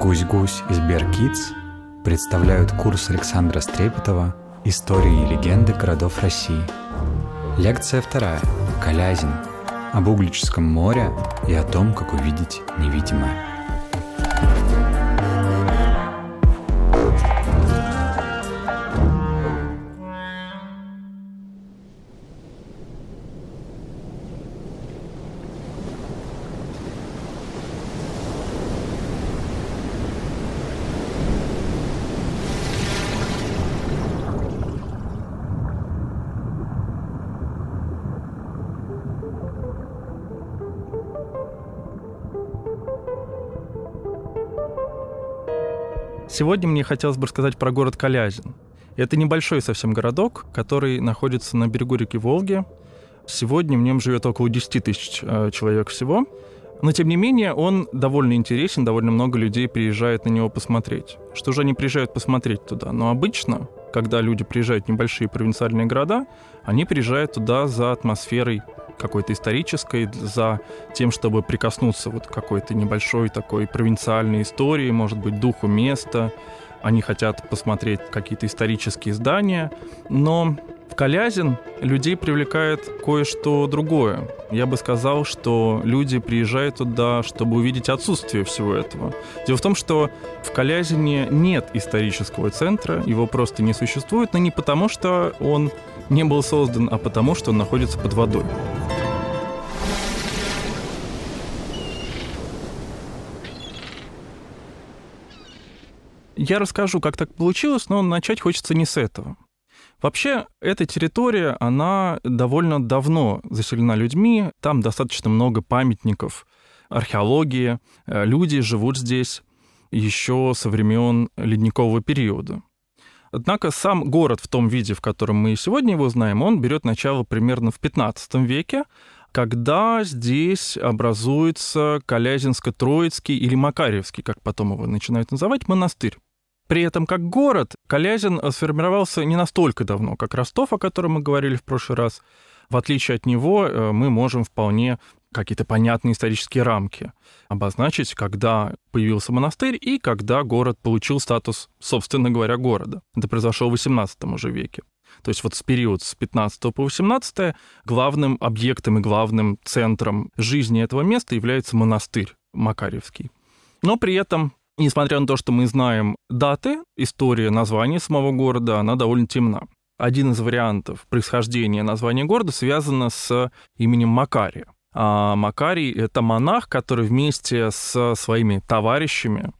Гусь-гусь из Беркиц представляют курс Александра Стрепетова «Истории и легенды городов России». Лекция вторая. Калязин. Об Углическом море и о том, как увидеть невидимое. Сегодня мне хотелось бы рассказать про город Калязин. Это небольшой совсем городок, который находится на берегу реки Волги. Сегодня в нем живет около 10 тысяч э, человек всего. Но, тем не менее, он довольно интересен, довольно много людей приезжает на него посмотреть. Что же они приезжают посмотреть туда? Но обычно, когда люди приезжают в небольшие провинциальные города, они приезжают туда за атмосферой какой-то исторической, за тем, чтобы прикоснуться вот к какой-то небольшой такой провинциальной истории, может быть, духу места. Они хотят посмотреть какие-то исторические здания, но в Калязин людей привлекает кое-что другое. Я бы сказал, что люди приезжают туда, чтобы увидеть отсутствие всего этого. Дело в том, что в Калязине нет исторического центра, его просто не существует, но не потому, что он не был создан, а потому, что он находится под водой. Я расскажу, как так получилось, но начать хочется не с этого. Вообще, эта территория, она довольно давно заселена людьми, там достаточно много памятников археологии, э, люди живут здесь еще со времен ледникового периода. Однако сам город в том виде, в котором мы сегодня его знаем, он берет начало примерно в 15 веке, когда здесь образуется Калязинско-Троицкий или Макарьевский, как потом его начинают называть, монастырь. При этом как город Калязин сформировался не настолько давно, как Ростов, о котором мы говорили в прошлый раз. В отличие от него э, мы можем вполне какие-то понятные исторические рамки обозначить, когда появился монастырь и когда город получил статус, собственно говоря, города. Это произошло в XVIII уже веке. То есть вот с период с 15 по 18 главным объектом и главным центром жизни этого места является монастырь Макаревский. Но при этом Несмотря на то, что мы знаем даты, история названия самого города, она довольно темна. Один из вариантов происхождения названия города связано с именем Макария. А Макарий — это монах, который вместе со своими товарищами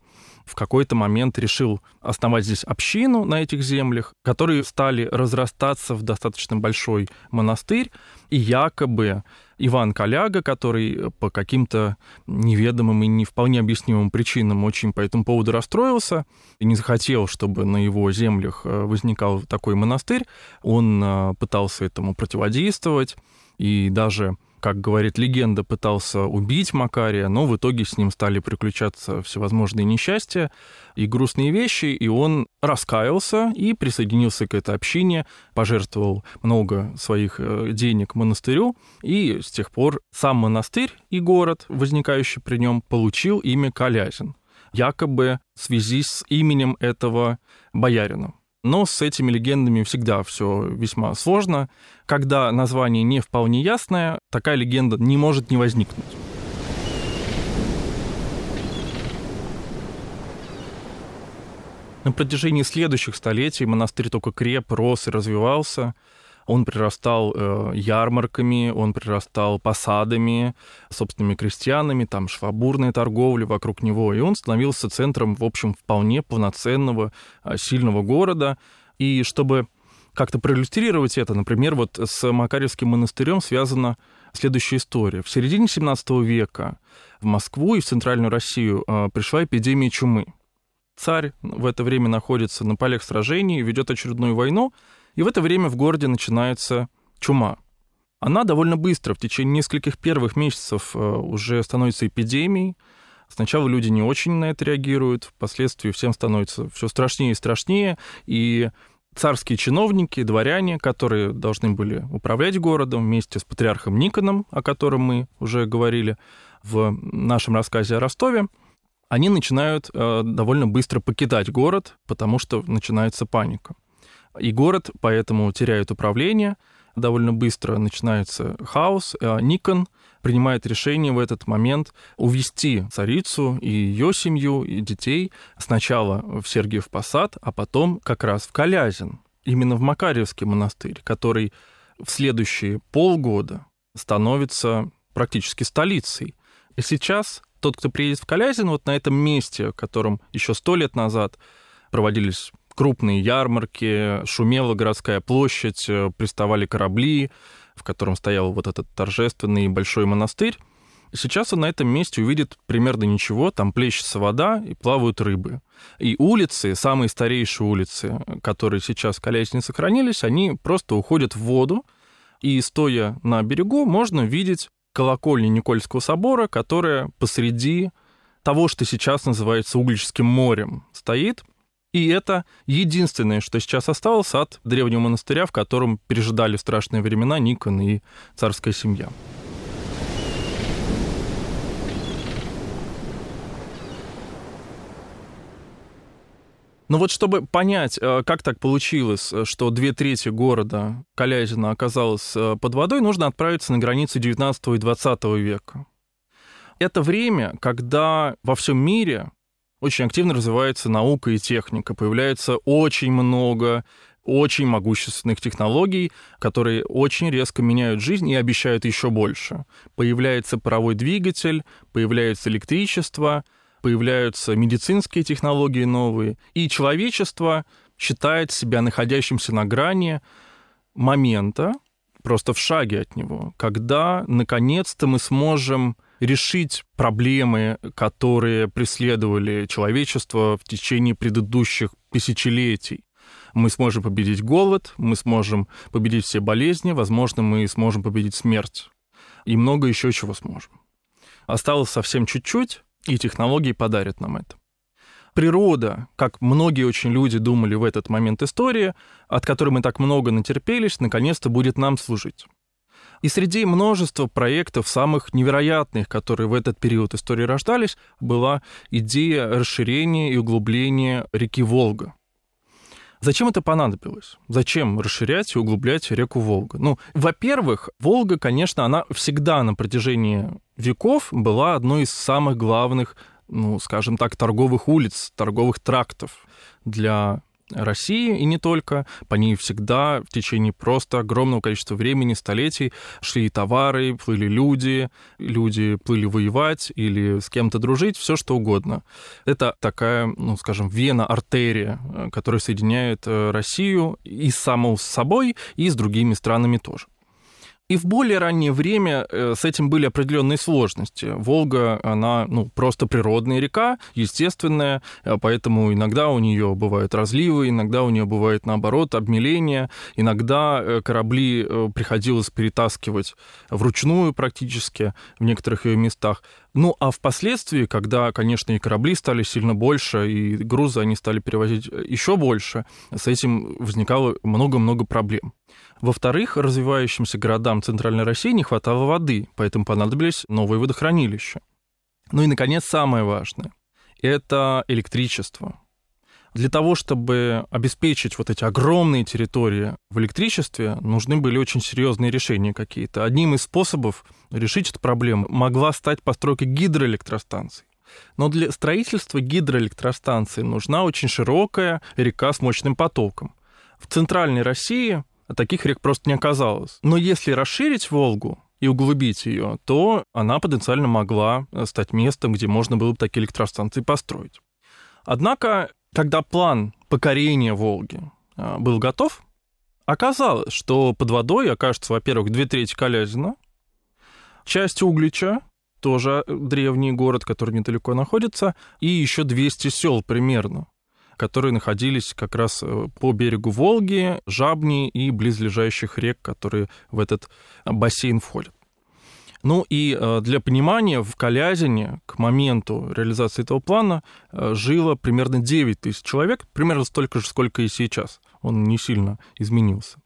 в какой-то момент решил основать здесь общину на этих землях, которые стали разрастаться в достаточно большой монастырь, и якобы Иван Коляга, который по каким-то неведомым и не вполне объяснимым причинам очень по этому поводу расстроился и не захотел, чтобы на его землях э, возникал такой монастырь, он э, пытался этому противодействовать и даже как говорит легенда, пытался убить Макария, но в итоге с ним стали приключаться всевозможные несчастья и грустные вещи, и он раскаялся и присоединился к этой общине, пожертвовал много своих э, денег монастырю, и с тех пор сам монастырь и город, возникающий при нем, получил имя Калязин, якобы в связи с именем этого боярина. Но с этими легендами всегда все весьма сложно. Когда название не вполне ясное, такая легенда не может не возникнуть. На протяжении следующих столетий монастырь только креп, рос и развивался. Он прирастал э, ярмарками, он прирастал посадами, собственными крестьянами, там швабурная торговля вокруг него, и он становился центром, в общем, вполне полноценного, э, сильного города. И чтобы как-то проиллюстрировать это, например, вот с Макаревским монастырем связана следующая история. В середине 17 века в Москву и в Центральную Россию э, пришла эпидемия чумы. Царь в это время находится на полях сражений, ведет очередную войну, и в это время в городе начинается чума. Она довольно быстро, в течение нескольких первых месяцев э, уже становится эпидемией. Сначала люди не очень на это реагируют, впоследствии всем становится все страшнее и страшнее, и царские чиновники, дворяне, которые должны были управлять городом вместе с патриархом Никоном, о котором мы уже говорили в нашем рассказе о Ростове, они начинают э, довольно быстро покидать город, потому что начинается паника. И город поэтому теряет управление, довольно быстро начинается хаос. А Никон принимает решение в этот момент увести царицу и ее семью, и детей сначала в Сергиев Посад, а потом как раз в Калязин, именно в Макарьевский монастырь, который в следующие полгода становится практически столицей. И сейчас тот, кто приедет в Калязин, вот на этом месте, в котором еще сто лет назад проводились крупные ярмарки, шумела городская площадь, э, приставали корабли, в котором стоял вот этот торжественный большой монастырь. Сейчас он на этом месте увидит примерно ничего, там плещется вода и плавают рыбы. И улицы, самые старейшие улицы, которые сейчас в Калязине сохранились, они просто уходят в воду, и стоя на берегу можно видеть колокольню Никольского собора, которая посреди того, что сейчас называется Углическим морем, стоит. И это единственное, что сейчас осталось от древнего монастыря, в котором пережидали страшные времена Никон и царская семья. Но вот чтобы понять, э, как так получилось, э, что две трети города Калязина оказалось э, под водой, нужно отправиться на границы 19 и 20 века. Это время, когда во всем мире очень активно развивается наука и техника, появляется очень много очень могущественных технологий, которые очень резко меняют жизнь и обещают еще больше. Появляется паровой двигатель, появляется электричество, появляются медицинские технологии новые, и человечество считает себя находящимся на грани момента, просто в шаге от него, когда наконец-то мы сможем решить проблемы, которые преследовали человечество в течение предыдущих тысячелетий. Мы сможем победить голод, мы сможем победить все болезни, возможно, мы сможем победить смерть. И много еще чего сможем. Осталось совсем чуть-чуть, и технологии подарят нам это. Природа, как многие очень люди думали в этот момент истории, от которой мы так много натерпелись, наконец-то будет нам служить. И среди множества проектов, самых невероятных, которые в этот период истории рождались, была идея расширения и углубления реки Волга. Зачем это понадобилось? Зачем расширять и углублять реку Волга? Ну, во-первых, Волга, конечно, она всегда на протяжении веков была одной из самых главных, ну, скажем так, торговых улиц, торговых трактов для России и не только. По ней всегда в течение просто огромного количества времени, столетий шли товары, плыли люди, люди плыли воевать или с кем-то дружить, все что угодно. Это такая, ну, скажем, вена-артерия, э, которая соединяет э, Россию и саму с собой, и с другими странами тоже. И в более раннее время э, с этим были определенные сложности. Волга, она ну, просто природная река, естественная, э, поэтому иногда у нее бывают разливы, иногда у нее бывает наоборот обмеление, иногда э, корабли приходилось перетаскивать вручную практически в некоторых ее местах. Ну, а впоследствии, когда, конечно, и корабли стали сильно больше, и грузы они стали перевозить еще больше, с этим возникало много-много проблем. Во-вторых, развивающимся городам Центральной России не хватало воды, поэтому понадобились новые водохранилища. Ну и, наконец, самое важное – это электричество. Для того, чтобы обеспечить вот эти огромные территории в электричестве, нужны были очень серьезные решения какие-то. Одним из способов решить эту проблему могла стать постройка гидроэлектростанций. Но для строительства гидроэлектростанции нужна очень широкая река с мощным потоком. В центральной России таких рек просто не оказалось. Но если расширить Волгу, и углубить ее, то она потенциально могла стать местом, где можно было бы такие электростанции построить. Однако, когда план покорения Волги а, был готов, оказалось, что под водой окажется, во-первых, две трети Калязина, часть Углича, тоже древний город, который недалеко находится, и еще 200 сел примерно которые находились как раз э, по берегу Волги, Жабни и близлежащих рек, которые в этот бассейн входят. Ну и э, для понимания, в Калязине к моменту реализации этого плана э, жило примерно 9 тысяч человек, примерно столько же, сколько и сейчас. Он не сильно изменился.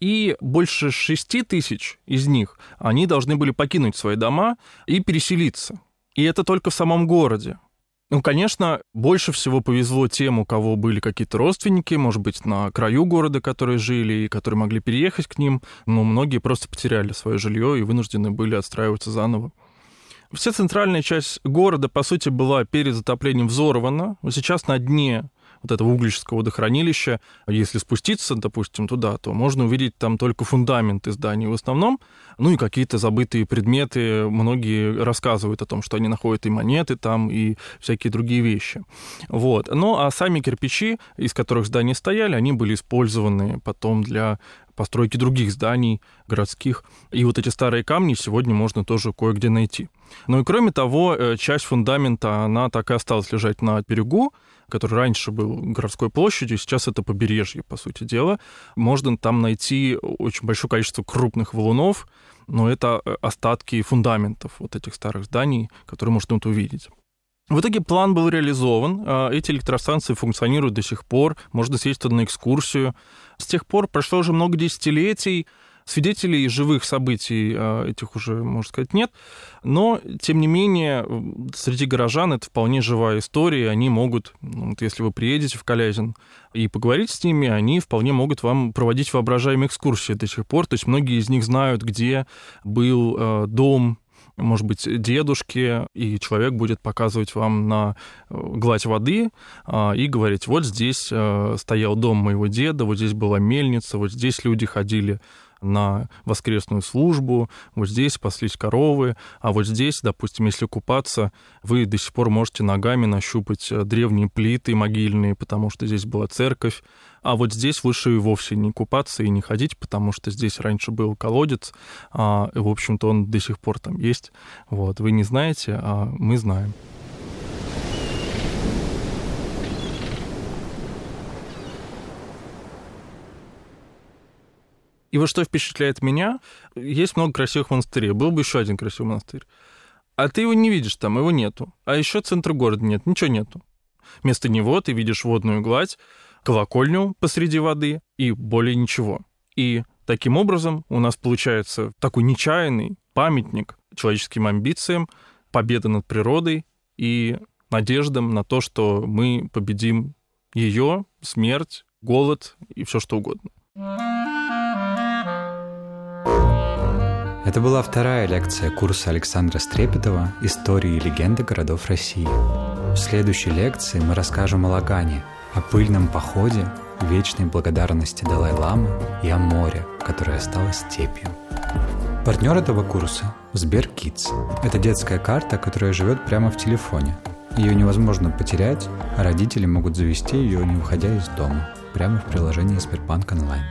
И больше 6 тысяч из них, они должны были покинуть свои дома и переселиться. И это только в самом городе. Ну, конечно, больше всего повезло тем, у кого были какие-то родственники, может быть, на краю города, которые жили и которые могли переехать к ним, но многие просто потеряли свое жилье и вынуждены были отстраиваться заново. Вся центральная часть города, по сути, была перед затоплением взорвана. Сейчас на дне вот этого углического водохранилища, если спуститься, допустим, туда, то можно увидеть там только фундаменты зданий в основном, ну и какие-то забытые предметы. Многие рассказывают о том, что они находят и монеты там, и всякие другие вещи. Вот. Ну, а сами кирпичи, из которых здания стояли, они были использованы потом для постройки других зданий городских. И вот эти старые камни сегодня можно тоже кое-где найти. Ну и кроме того, э, часть фундамента, она так и осталась лежать на берегу, который раньше был городской площадью, сейчас это побережье, по сути дела. Можно там найти очень большое количество крупных валунов, но это э, остатки фундаментов вот этих старых зданий, которые можно тут увидеть. В итоге план был реализован, а эти электростанции функционируют до сих пор, можно съездить на экскурсию. С тех пор прошло уже много десятилетий, свидетелей живых событий а, этих уже, можно сказать, нет, но, тем не менее, среди горожан это вполне живая история, они могут, ну, вот если вы приедете в Калязин и поговорить с ними, они вполне могут вам проводить воображаемые экскурсии до сих пор, то есть многие из них знают, где был а, дом может быть, дедушки, и человек будет показывать вам на э, гладь воды а, и говорить, вот здесь э, стоял дом моего деда, вот здесь была мельница, вот здесь люди ходили на воскресную службу, вот здесь паслись коровы, а вот здесь, допустим, если купаться, вы до сих пор можете ногами нащупать э, древние плиты могильные, потому что здесь была церковь, а вот здесь лучше и вовсе не купаться и не ходить, потому что здесь раньше был колодец, а, в общем-то, он до сих пор там есть. Вот, вы не знаете, а мы знаем. И вот что впечатляет меня, есть много красивых монастырей. Был бы еще один красивый монастырь. А ты его не видишь там, его нету. А еще центра города нет, ничего нету. Вместо него ты видишь водную гладь, колокольню посреди воды и более ничего. И таким образом у нас получается такой нечаянный памятник человеческим амбициям, победа над природой и надеждам на то, что мы победим ее, смерть, голод и все что угодно. Это была вторая лекция курса Александра Стрепетова «Истории и легенды городов России». В следующей лекции мы расскажем о Лагане, о пыльном походе, вечной благодарности Далай-Ламы и о море, которое осталось степью. Партнер этого курса – Сберкидс. Это детская карта, которая живет прямо в телефоне. Ее невозможно потерять, а родители могут завести ее, не выходя из дома, прямо в приложении Сбербанк онлайн.